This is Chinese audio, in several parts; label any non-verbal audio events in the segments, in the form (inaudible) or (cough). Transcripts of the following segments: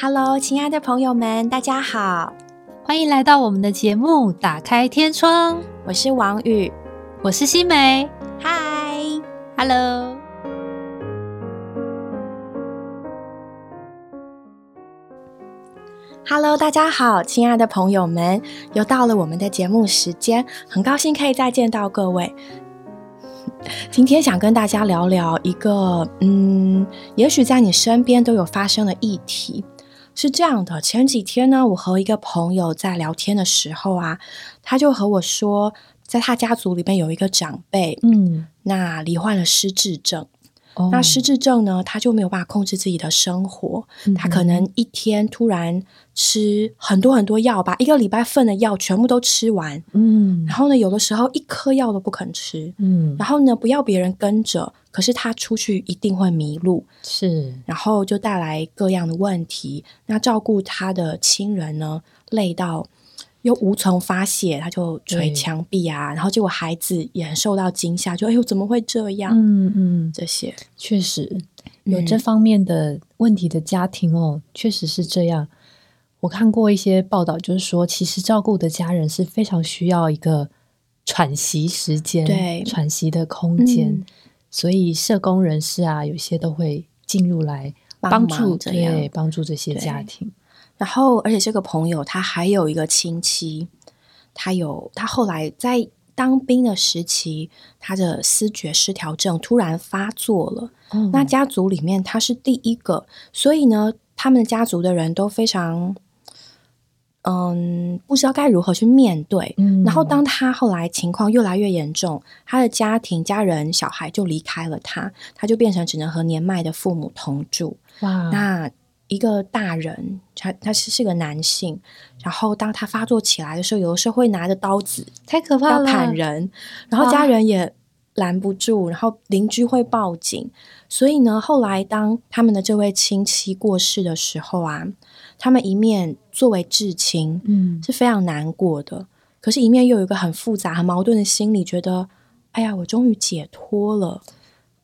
Hello，亲爱的朋友们，大家好，欢迎来到我们的节目《打开天窗》。我是王宇，我是新梅。嗨，Hello。Hello，大家好，亲爱的朋友们，又到了我们的节目时间，很高兴可以再见到各位。(laughs) 今天想跟大家聊聊一个，嗯，也许在你身边都有发生的议题。是这样的，前几天呢，我和一个朋友在聊天的时候啊，他就和我说，在他家族里面有一个长辈，嗯，那罹患了失智症。那失智症呢，他就没有办法控制自己的生活，他可能一天突然吃很多很多药，把一个礼拜份的药全部都吃完，嗯，然后呢，有的时候一颗药都不肯吃，嗯，然后呢，不要别人跟着，可是他出去一定会迷路，是，然后就带来各样的问题。那照顾他的亲人呢，累到。又无从发泄，他就捶墙壁啊，然后结果孩子也受到惊吓，就哎呦怎么会这样？嗯嗯，这些确实有这方面的问题的家庭哦，确实是这样。我看过一些报道，就是说其实照顾的家人是非常需要一个喘息时间，对喘息的空间，所以社工人士啊，有些都会进入来帮助，对帮助这些家庭。然后，而且这个朋友他还有一个亲戚，他有他后来在当兵的时期，他的思觉失调症突然发作了。那家族里面他是第一个，所以呢，他们的家族的人都非常，嗯，不知道该如何去面对。然后，当他后来情况越来越严重，他的家庭、家人、小孩就离开了他，他就变成只能和年迈的父母同住。哇，那。一个大人，他他是是个男性，然后当他发作起来的时候，有的时候会拿着刀子，太可怕了，砍人，然后家人也拦不住，然后邻居会报警，所以呢，后来当他们的这位亲戚过世的时候啊，他们一面作为至亲，嗯，是非常难过的，可是，一面又有一个很复杂、很矛盾的心理，觉得，哎呀，我终于解脱了。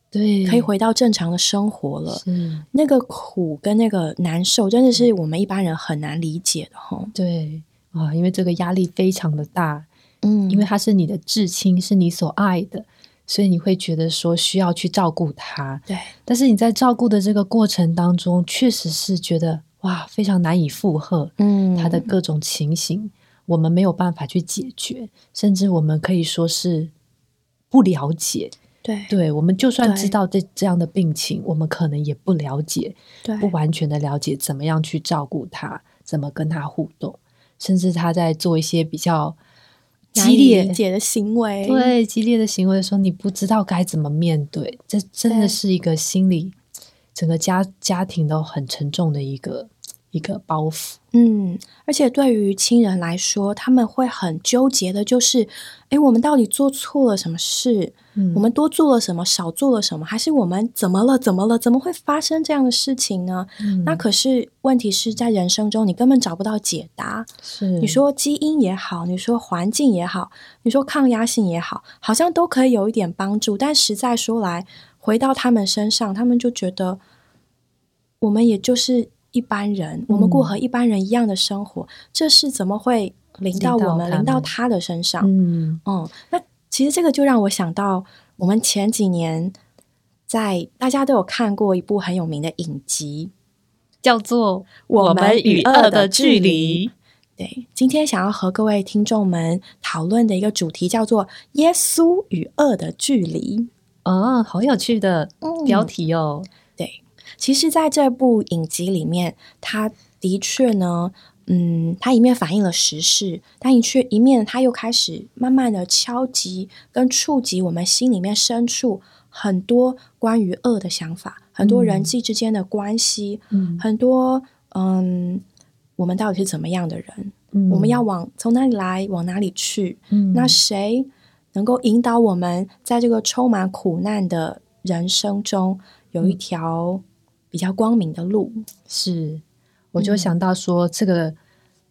对，可以回到正常的生活了。嗯，那个苦跟那个难受，真的是我们一般人很难理解的哈。对啊，因为这个压力非常的大。嗯，因为他是你的至亲，是你所爱的，所以你会觉得说需要去照顾他。对，但是你在照顾的这个过程当中，确实是觉得哇，非常难以负荷。嗯，他的各种情形，我们没有办法去解决，甚至我们可以说是不了解。对，对我们就算知道这这样的病情，我们可能也不了解，不完全的了解怎么样去照顾他，怎么跟他互动，甚至他在做一些比较激烈的行为，对激烈的行为的时候，你不知道该怎么面对，这真的是一个心理整个家家庭都很沉重的一个。一个包袱，嗯，而且对于亲人来说，他们会很纠结的，就是，哎，我们到底做错了什么事？嗯，我们多做了什么，少做了什么？还是我们怎么了？怎么了？怎么会发生这样的事情呢？那可是问题是在人生中，你根本找不到解答。是你说基因也好，你说环境也好，你说抗压性也好，好像都可以有一点帮助，但实在说来，回到他们身上，他们就觉得，我们也就是。一般人，我们过和一般人一样的生活，这事怎么会临到我们，临到他的身上？嗯嗯，那其实这个就让我想到，我们前几年在大家都有看过一部很有名的影集，叫做《我们与恶的距离》。对，今天想要和各位听众们讨论的一个主题叫做《耶稣与恶的距离》。哦，好有趣的标题哦。其实，在这部影集里面，它的确呢，嗯，它一面反映了时事，但一却一面，它又开始慢慢的敲击跟触及我们心里面深处很多关于恶的想法，很多人际之间的关系，嗯，很多嗯，我们到底是怎么样的人？嗯，我们要往从哪里来，往哪里去？嗯，那谁能够引导我们在这个充满苦难的人生中有一条？比较光明的路是，我就想到说，这个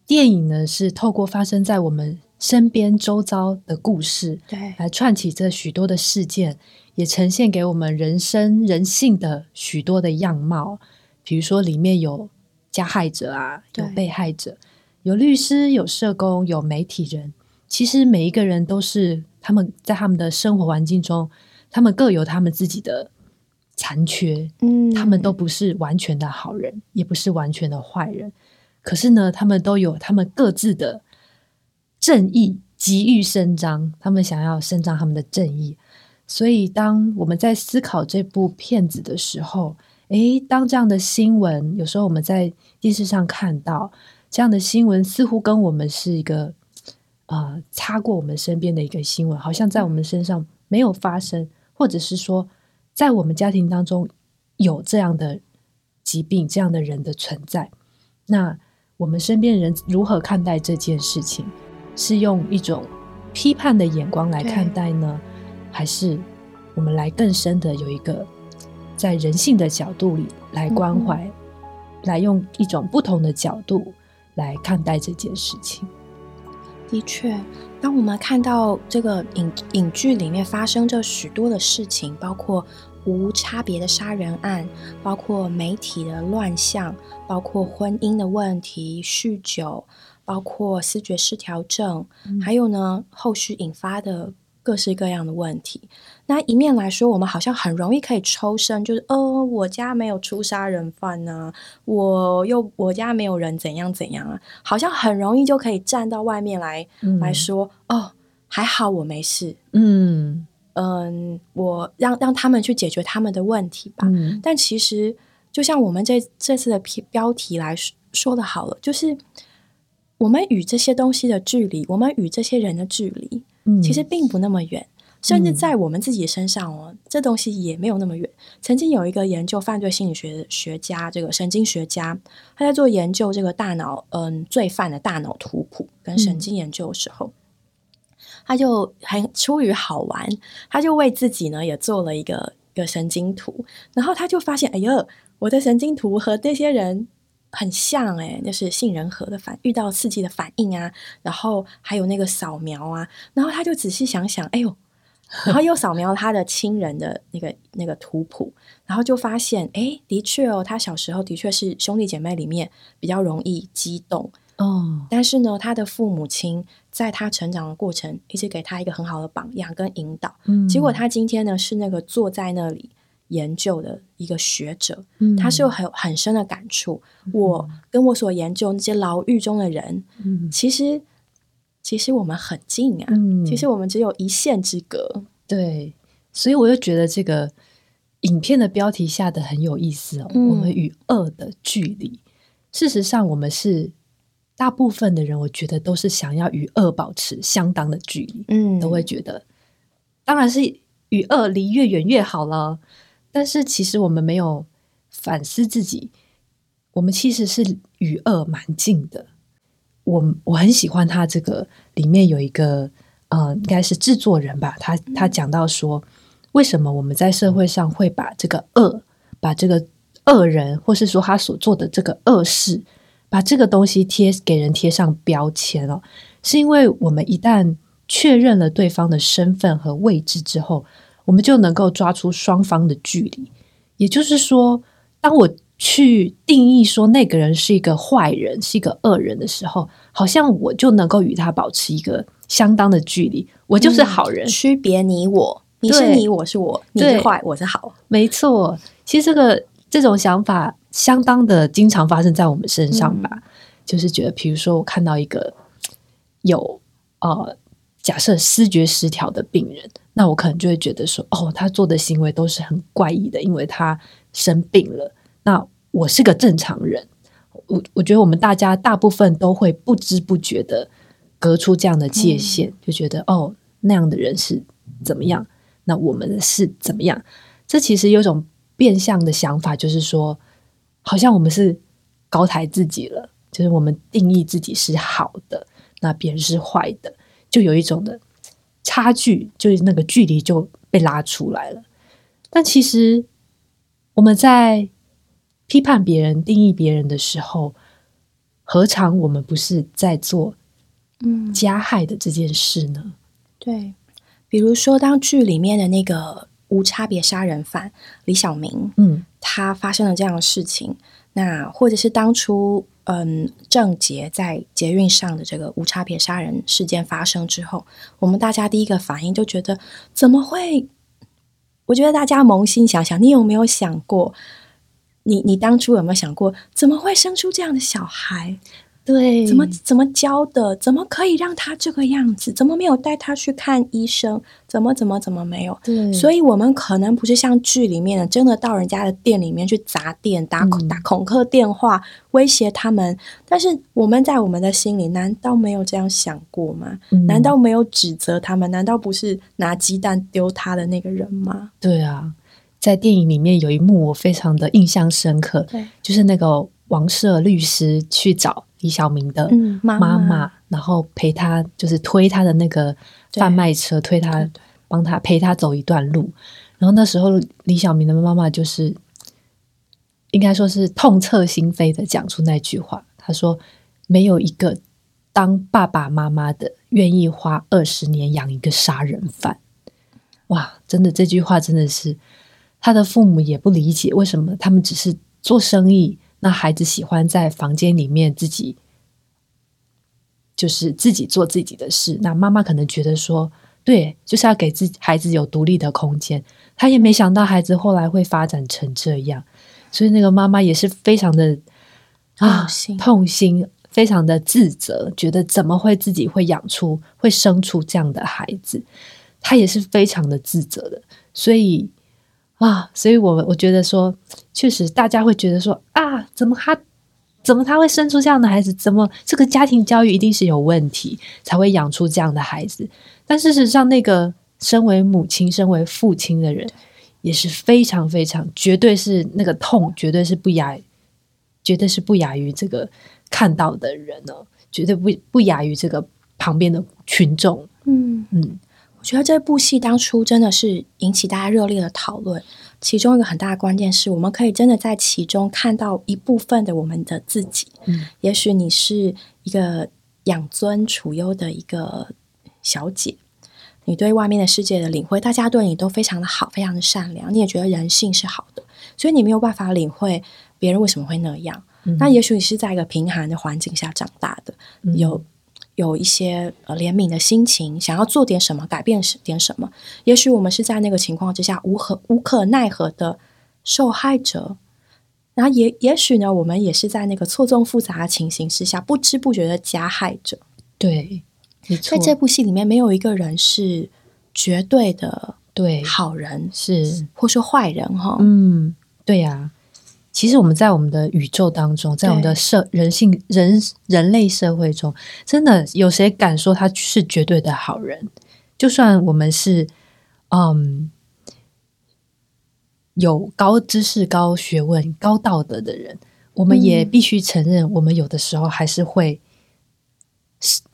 电影呢是透过发生在我们身边周遭的故事，对，来串起这许多的事件，也呈现给我们人生人性的许多的样貌。比如说，里面有加害者啊，有被害者，有律师，有社工，有媒体人。其实每一个人都是他们在他们的生活环境中，他们各有他们自己的残缺。嗯，他们都不是完全的好人，也不是完全的坏人。可是呢，他们都有他们各自的正义，急于伸张。他们想要伸张他们的正义。所以，当我们在思考这部片子的时候，诶，当这样的新闻，有时候我们在电视上看到这样的新闻，似乎跟我们是一个呃擦过我们身边的一个新闻，好像在我们身上没有发生，或者是说在我们家庭当中有这样的疾病、这样的人的存在。那我们身边人如何看待这件事情？是用一种批判的眼光来看待呢？还是我们来更深的有一个在人性的角度里来关怀，来用一种不同的角度来看待这件事情。的确，当我们看到这个影影剧里面发生着许多的事情，包括无差别的杀人案，包括媒体的乱象，包括婚姻的问题、酗酒，包括思觉失调症，还有呢后续引发的。各式各样的问题，那一面来说，我们好像很容易可以抽身，就是呃，我家没有出杀人犯呢，我又我家没有人怎样怎样啊，好像很容易就可以站到外面来来说，哦，还好我没事，嗯嗯，我让让他们去解决他们的问题吧。但其实，就像我们这这次的标标题来说说的好了，就是我们与这些东西的距离，我们与这些人的距离。其实并不那么远，甚至在我们自己身上哦，这东西也没有那么远。曾经有一个研究犯罪心理学学家，这个神经学家，他在做研究这个大脑，嗯，罪犯的大脑图谱跟神经研究的时候，他就很出于好玩，他就为自己呢也做了一个一个神经图，然后他就发现，哎呦，我的神经图和那些人。很像哎，就是杏仁核的反遇到刺激的反应啊，然后还有那个扫描啊，然后他就仔细想想，哎呦，然后又扫描他的亲人的那个那个图谱，然后就发现，哎，的确哦，他小时候的确是兄弟姐妹里面比较容易激动哦，但是呢，他的父母亲在他成长的过程一直给他一个很好的榜样跟引导，嗯，结果他今天呢是那个坐在那里。研究的一个学者，他是有很很深的感触。我跟我所研究那些牢狱中的人，其实其实我们很近啊，其实我们只有一线之隔。对，所以我就觉得这个影片的标题下的很有意思哦。我们与恶的距离，事实上，我们是大部分的人，我觉得都是想要与恶保持相当的距离。嗯，都会觉得，当然是与恶离越远越好了。但是其实我们没有反思自己，我们其实是与恶蛮近的。我我很喜欢他这个里面有一个呃，应该是制作人吧，他他讲到说，为什么我们在社会上会把这个恶，把这个恶人，或是说他所做的这个恶事，把这个东西贴给人贴上标签哦，是因为我们一旦确认了对方的身份和位置之后。我们就能够抓出双方的距离，也就是说，当我去定义说那个人是一个坏人、是一个恶人的时候，好像我就能够与他保持一个相当的距离。我就是好人，区别你我，你是你，我是我，你是坏，我是好。没错，其实这个这种想法相当的经常发生在我们身上吧。就是觉得，比如说，我看到一个有呃，假设思觉失调的病人。那我可能就会觉得说，哦，他做的行为都是很怪异的，因为他生病了。那我是个正常人，我我觉得我们大家大部分都会不知不觉的隔出这样的界限，就觉得哦，那样的人是怎么样，那我们是怎么样？这其实有种变相的想法，就是说，好像我们是高抬自己了，就是我们定义自己是好的，那别人是坏的，就有一种的。差距就是那个距离就被拉出来了，但其实我们在批判别人、定义别人的时候，何尝我们不是在做嗯。加害的这件事呢？对，比如说当剧里面的那个无差别杀人犯李小明，嗯，他发生了这样的事情，那或者是当初，嗯，郑捷在捷运上的这个无差别杀人事件发生之后，我们大家第一个反应就觉得怎么会？我觉得大家扪心想想，你有没有想过，你你当初有没有想过，怎么会生出这样的小孩？对，怎么怎么教的？怎么可以让他这个样子？怎么没有带他去看医生？怎么怎么怎么没有？对，所以我们可能不是像剧里面的，真的到人家的店里面去砸店、打打恐吓电话威胁他们。但是我们在我们的心里，难道没有这样想过吗？难道没有指责他们？难道不是拿鸡蛋丢他的那个人吗？对啊，在电影里面有一幕我非常的印象深刻，对，就是那个王社律师去找。李小明的妈妈，然后陪他，就是推他的那个贩卖车，推他，帮他陪他走一段路。然后那时候，李小明的妈妈就是应该说是痛彻心扉的讲出那句话。他说：“没有一个当爸爸妈妈的愿意花二十年养一个杀人犯。”哇，真的这句话真的是他的父母也不理解为什么他们只是做生意。那孩子喜欢在房间里面自己，就是自己做自己的事。那妈妈可能觉得说，对，就是要给自己孩子有独立的空间。她也没想到孩子后来会发展成这样，所以那个妈妈也是非常的啊心痛心，非常的自责，觉得怎么会自己会养出会生出这样的孩子，她也是非常的自责的，所以。啊，所以，我我觉得说，确实，大家会觉得说，啊，怎么他，怎么他会生出这样的孩子？怎么这个家庭教育一定是有问题，才会养出这样的孩子？但事实上，那个身为母亲、身为父亲的人，也是非常非常，绝对是那个痛，绝对是不亚，绝对是不亚于这个看到的人呢，绝对不不亚于这个旁边的群众。嗯嗯。我觉得这部戏当初真的是引起大家热烈的讨论，其中一个很大的关键是我们可以真的在其中看到一部分的我们的自己。嗯，也许你是一个养尊处优的一个小姐，你对外面的世界的领会，大家对你都非常的好，非常的善良，你也觉得人性是好的，所以你没有办法领会别人为什么会那样。那也许你是在一个贫寒的环境下长大的，有。有一些呃怜悯的心情，想要做点什么，改变点什么。也许我们是在那个情况之下无可无可奈何的受害者，然后也也许呢，我们也是在那个错综复杂的情形之下不知不觉的加害者。对，没错在这部戏里面，没有一个人是绝对的对好人，是或说坏人哈。嗯，对呀。其实我们在我们的宇宙当中，在我们的社人性人人类社会中，真的有谁敢说他是绝对的好人？就算我们是嗯有高知识、高学问、高道德的人，我们也必须承认，我们有的时候还是会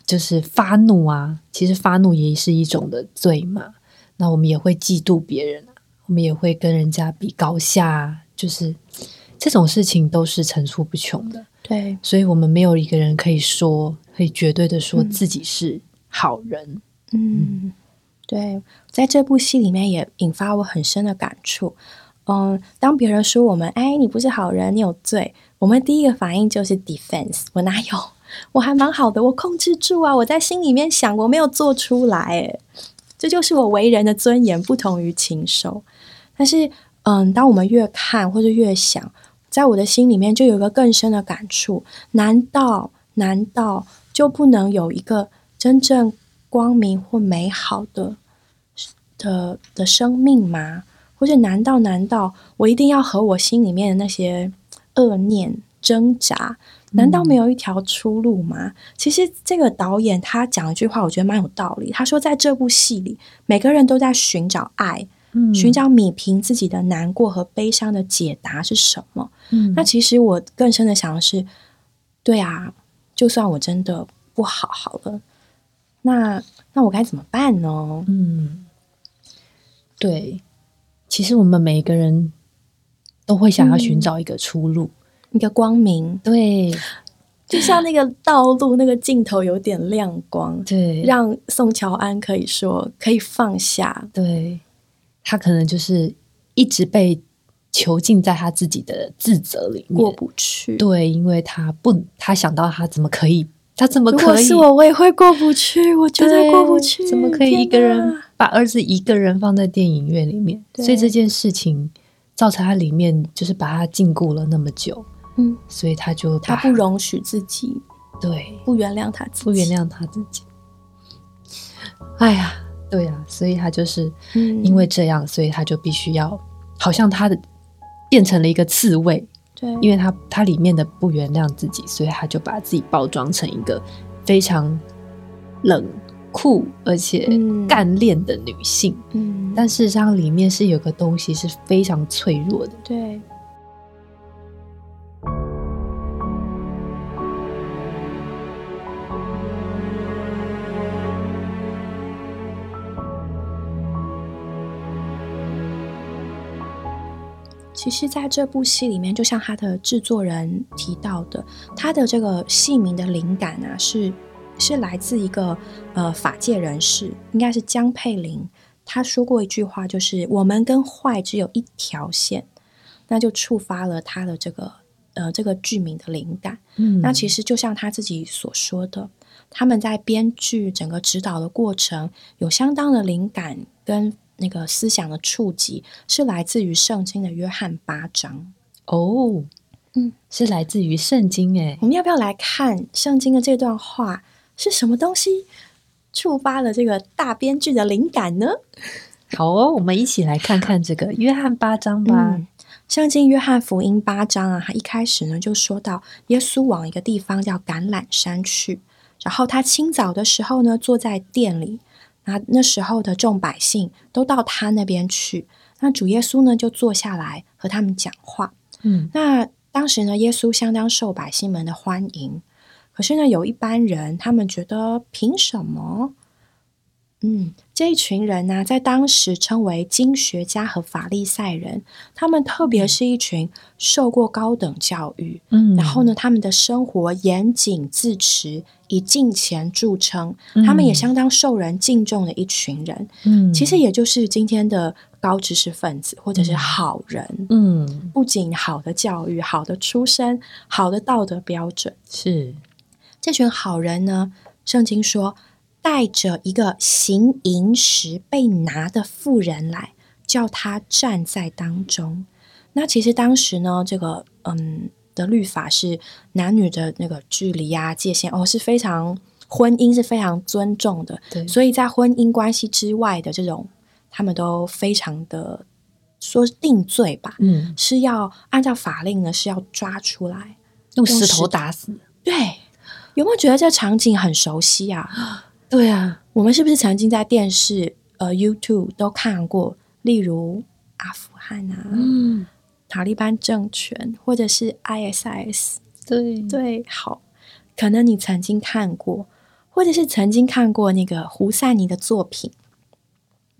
就是发怒啊。其实发怒也是一种的罪嘛。那我们也会嫉妒别人啊，我们也会跟人家比高下，就是。这种事情都是层出不穷的，对，所以我们没有一个人可以说，可以绝对的说自己是好人。嗯，对，在这部戏里面也引发我很深的感触。嗯，当别人说我们，哎，你不是好人，你有罪，我们第一个反应就是 defense。我哪有？我还蛮好的，我控制住啊，我在心里面想，我没有做出来。哎，这就是我为人的尊严，不同于禽兽。但是，嗯，当我们越看或者越想。在我的心里面，就有一个更深的感触：难道难道就不能有一个真正光明或美好的的的生命吗？或者难道难道我一定要和我心里面的那些恶念挣扎？难道没有一条出路吗？其实这个导演他讲一句话，我觉得蛮有道理。他说，在这部戏里，每个人都在寻找爱。寻找米平自己的难过和悲伤的解答是什么？嗯，那其实我更深的想的是，对啊，就算我真的不好好了，那那我该怎么办呢？嗯，对，其实我们每一个人都会想要寻找一个出路，一个光明。对，就像那个道路那个尽头有点亮光，对，让宋乔安可以说可以放下。对。他可能就是一直被囚禁在他自己的自责里面过不去。对，因为他不，他想到他怎么可以，他怎么可以？如果是我，我也会过不去。我觉得过不去，怎么可以一个人把儿子一个人放在电影院里面？所以这件事情造成他里面就是把他禁锢了那么久。嗯，所以他就他不容许自己，对，不原谅他自己，不原谅他自己。哎呀，对呀，所以他就是因为这样，所以他就必须要，好像他的变成了一个刺猬，对，因为他他里面的不原谅自己，所以他就把自己包装成一个非常冷酷而且干练的女性，嗯，但事实上里面是有个东西是非常脆弱的，对。其实，在这部戏里面，就像他的制作人提到的，他的这个戏名的灵感啊，是是来自一个呃法界人士，应该是江佩玲。他说过一句话，就是“我们跟坏只有一条线”，那就触发了他的这个呃这个剧名的灵感。嗯，那其实就像他自己所说的，他们在编剧整个指导的过程，有相当的灵感跟。那个思想的触及是来自于圣经的约翰八章哦，嗯，是来自于圣经哎，我们要不要来看圣经的这段话是什么东西触发了这个大编剧的灵感呢？(laughs) 好哦，我们一起来看看这个约翰八章吧。圣经约翰福音八章啊，他一开始呢就说到耶稣往一个地方叫橄榄山去，然后他清早的时候呢坐在店里。那那时候的众百姓都到他那边去，那主耶稣呢就坐下来和他们讲话。嗯，那当时呢，耶稣相当受百姓们的欢迎。可是呢，有一班人，他们觉得凭什么？嗯，这一群人呢，在当时称为经学家和法利赛人，他们特别是一群受过高等教育，嗯，然后呢，他们的生活严谨自持，以敬虔著称，他们也相当受人敬重的一群人，嗯，其实也就是今天的高知识分子或者是好人，嗯，不仅好的教育、好的出身、好的道德标准，是。这群好人呢，圣经说。带着一个行淫时被拿的妇人来，叫他站在当中。那其实当时呢，这个嗯的律法是男女的那个距离啊界限哦是非常婚姻是非常尊重的，对。所以在婚姻关系之外的这种，他们都非常的说定罪吧，嗯，是要按照法令呢是要抓出来用石头打死。对，有没有觉得这场景很熟悉啊？对啊，我们是不是曾经在电视、呃 YouTube 都看过？例如阿富汗啊，嗯，塔利班政权，或者是 ISIS，对。对，好，可能你曾经看过，或者是曾经看过那个胡赛尼的作品，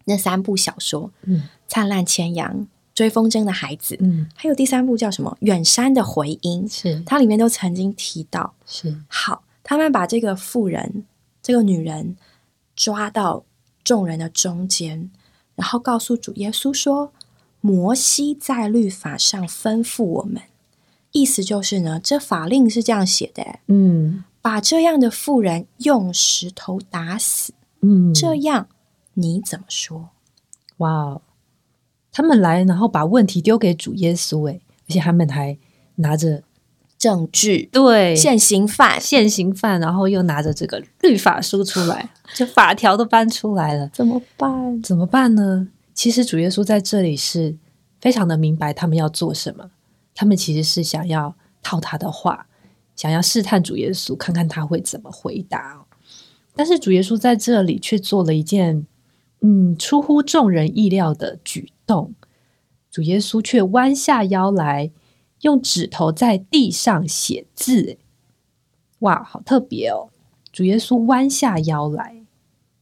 那三部小说，嗯，《灿烂千阳》《追风筝的孩子》，嗯，还有第三部叫什么《远山的回音》，是。它里面都曾经提到，是。好，他们把这个富人。这个女人抓到众人的中间，然后告诉主耶稣说：“摩西在律法上吩咐我们，意思就是呢，这法令是这样写的，嗯，把这样的妇人用石头打死，嗯，这样你怎么说？哇哦，他们来，然后把问题丢给主耶稣，哎，而且他们还拿着。”证据对现行犯，现行犯，然后又拿着这个律法书出来，(laughs) 这法条都搬出来了，怎么办？怎么办呢？其实主耶稣在这里是非常的明白他们要做什么，他们其实是想要套他的话，想要试探主耶稣，看看他会怎么回答。但是主耶稣在这里却做了一件嗯出乎众人意料的举动，主耶稣却弯下腰来。用指头在地上写字，哇，好特别哦！主耶稣弯下腰来，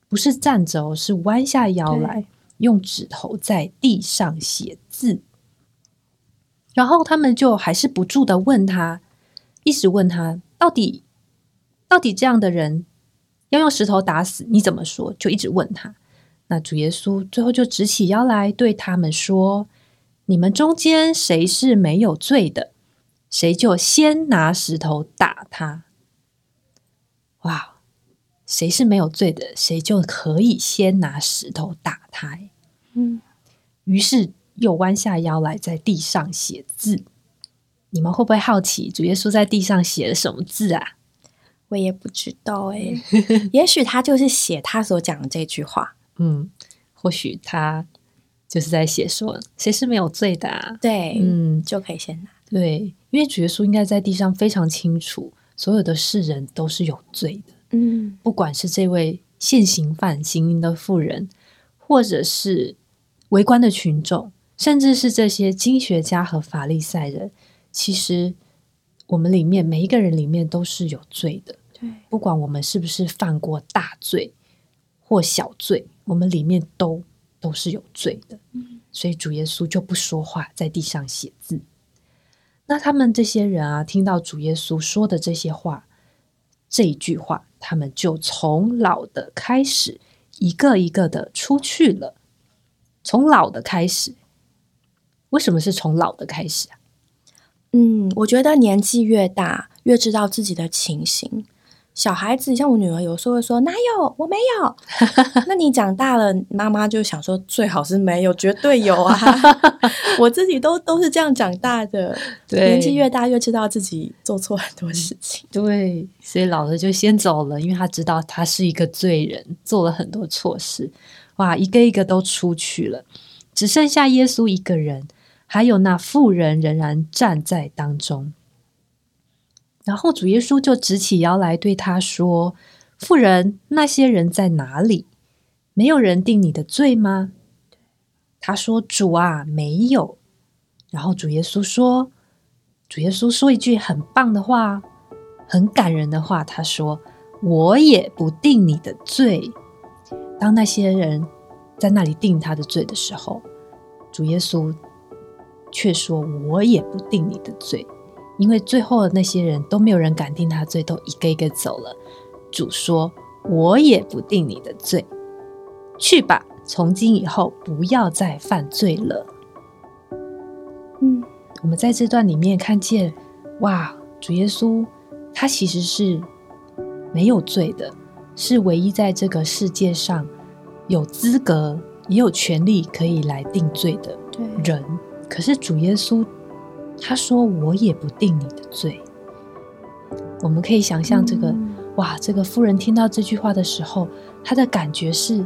不是站着哦，是弯下腰来，用指头在地上写字。然后他们就还是不住的问他，一直问他，到底到底这样的人要用石头打死，你怎么说？就一直问他。那主耶稣最后就直起腰来对他们说：“你们中间谁是没有罪的，谁就先拿石头打他。”哇！谁是没有罪的，谁就可以先拿石头打他。嗯，于是又弯下腰来在地上写字。你们会不会好奇主耶稣在地上写了什么字啊？我也不知道 (laughs) 哎，也许他就是写他所讲的这句话。嗯，或许他就是在写说谁是没有罪的。啊对，嗯，就可以先拿。对，因为主耶稣应该在地上非常清楚，所有的世人都是有罪的。嗯，不管是这位现行犯、行淫的妇人，或者是围观的群众，甚至是这些经学家和法利赛人，其实我们里面每一个人里面都是有罪的。对，不管我们是不是犯过大罪或小罪，我们里面都都是有罪的。嗯，所以主耶稣就不说话，在地上写字。那他们这些人啊，听到主耶稣说的这些话，这一句话。他们就从老的开始，一个一个的出去了。从老的开始，为什么是从老的开始啊？嗯，我觉得年纪越大，越知道自己的情形。小孩子像我女儿，有时候会说哪有我没有。(laughs) 那你长大了，妈妈就想说最好是没有，绝对有啊。(laughs) 我自己都都是这样长大的。年纪越大，越知道自己做错很多事情。对，所以老了就先走了，因为他知道他是一个罪人，做了很多错事。哇，一个一个都出去了，只剩下耶稣一个人，还有那妇人仍然站在当中。然后主耶稣就直起腰来对他说：“妇人，那些人在哪里？没有人定你的罪吗？”他说：“主啊，没有。”然后主耶稣说：“主耶稣说一句很棒的话，很感人的话。他说：‘我也不定你的罪。’当那些人在那里定他的罪的时候，主耶稣却说：‘我也不定你的罪。’”因为最后的那些人都没有人敢定他罪，都一个一个走了。主说：“我也不定你的罪，去吧，从今以后不要再犯罪了。”嗯，我们在这段里面看见，哇，主耶稣他其实是没有罪的，是唯一在这个世界上有资格也有权利可以来定罪的人。可是主耶稣。他说：“我也不定你的罪。”我们可以想象这个哇，这个妇人听到这句话的时候，她的感觉是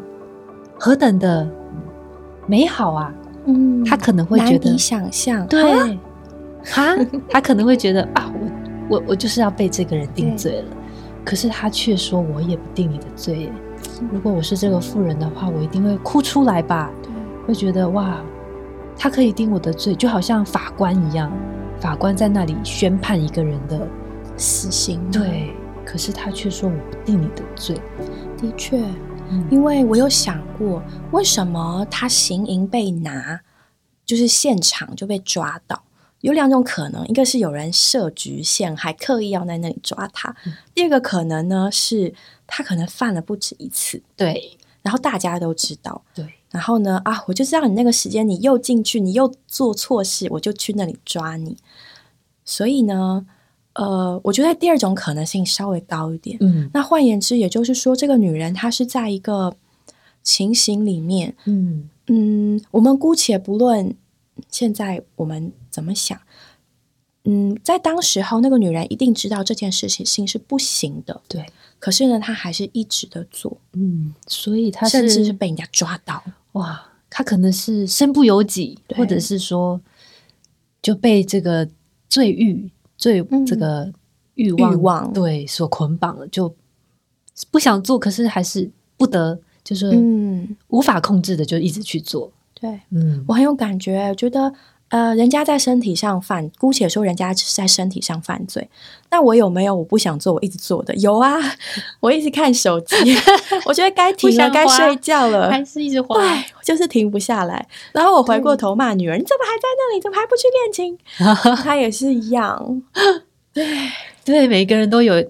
何等的美好啊！嗯，她可能会觉得想象对哈，她可能会觉得啊，我我我就是要被这个人定罪了。可是他却说：“我也不定你的罪。”如果我是这个妇人的话，我一定会哭出来吧？会觉得哇。他可以定我的罪，就好像法官一样，法官在那里宣判一个人的死刑。对，可是他却说我不定你的罪。的确，因为我有想过，为什么他行淫被拿，就是现场就被抓到？有两种可能，一个是有人设局陷，还刻意要在那里抓他；第二个可能呢，是他可能犯了不止一次。对，然后大家都知道。对。然后呢？啊，我就知道你那个时间，你又进去，你又做错事，我就去那里抓你。所以呢，呃，我觉得第二种可能性稍微高一点。嗯，那换言之，也就是说，这个女人她是在一个情形里面。嗯嗯，我们姑且不论现在我们怎么想。嗯，在当时候，那个女人一定知道这件事情性是不行的。对，可是呢，她还是一直的做。嗯，所以她甚至是被人家抓到。哇，他可能是身不由己，或者是说就被这个罪欲、罪这个欲望、欲望。对所捆绑了，就不想做，可是还是不得，就是嗯，无法控制的，就一直去做。对，嗯，我很有感觉，觉得。呃，人家在身体上犯，姑且说人家是在身体上犯罪。那我有没有我不想做，我一直做的？有啊，(laughs) 我一直看手机，(laughs) 我觉得该停了，该睡觉了，还是一直滑，对，就是停不下来。然后我回过头骂女儿：“你怎么还在那里？怎么还不去练琴？(laughs) ”他也是一样。对对，每个人都有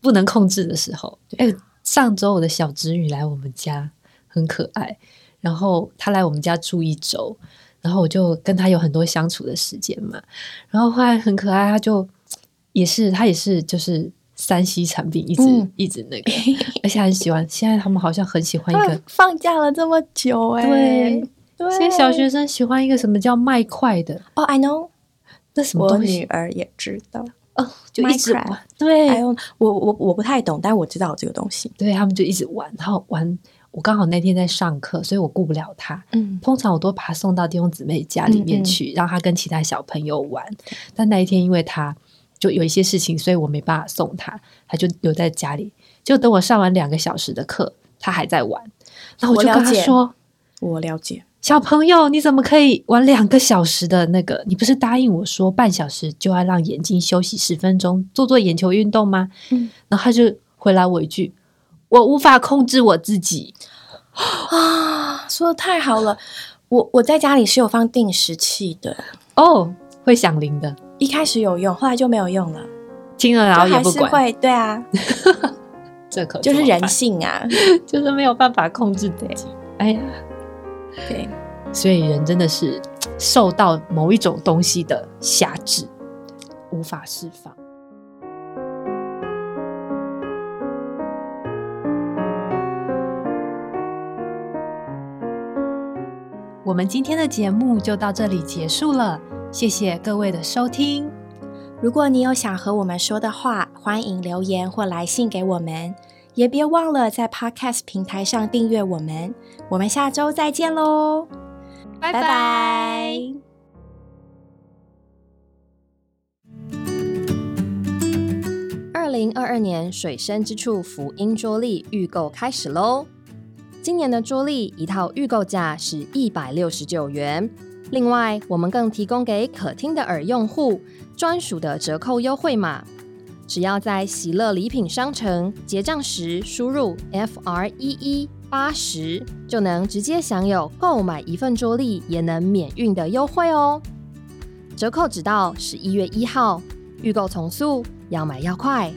不能控制的时候。哎，上周我的小侄女来我们家，很可爱。然后她来我们家住一周，然后我就跟他有很多相处的时间嘛。然后后来很可爱，他就也是他也是就是山西产品，一直一直那个，而且很喜欢。现在他们好像很喜欢一个放假了这么久哎，对，现在小学生喜欢一个什么叫麦块的哦，I know，那什么东西？女儿也知道哦，就一直玩。对，我我我不太懂，但我知道这个东西。对他们就一直玩，然后玩。我刚好那天在上课，所以我顾不了他。嗯，通常我都把他送到弟兄姊妹家里面去，让他跟其他小朋友玩。但那一天，因为他就有一些事情，所以我没办法送他，他就留在家里。就等我上完两个小时的课，他还在玩。然后我就跟他说：“我了解，小朋友，你怎么可以玩两个小时的那个？你不是答应我说半小时就要让眼睛休息十分钟，做做眼球运动吗？”嗯，然后他就回来我一句。我无法控制我自己啊！说的太好了，我我在家里是有放定时器的哦，会响铃的。一开始有用，后来就没有用了。听了然后也不管，会对啊，(laughs) 这可就是人性啊，(laughs) 就是没有办法控制自己。哎呀，对，所以人真的是受到某一种东西的辖制，无法释放。我们今天的节目就到这里结束了，谢谢各位的收听。如果你有想和我们说的话，欢迎留言或来信给我们，也别忘了在 Podcast 平台上订阅我们。我们下周再见喽，拜拜！二零二二年水深之处福音桌历预购开始喽！今年的桌历一套预购价是一百六十九元，另外我们更提供给可听的耳用户专属的折扣优惠码，只要在喜乐礼品商城结账时输入 F R E E 八十，就能直接享有购买一份桌历也能免运的优惠哦。折扣只到十一月一号，预购从速，要买要快。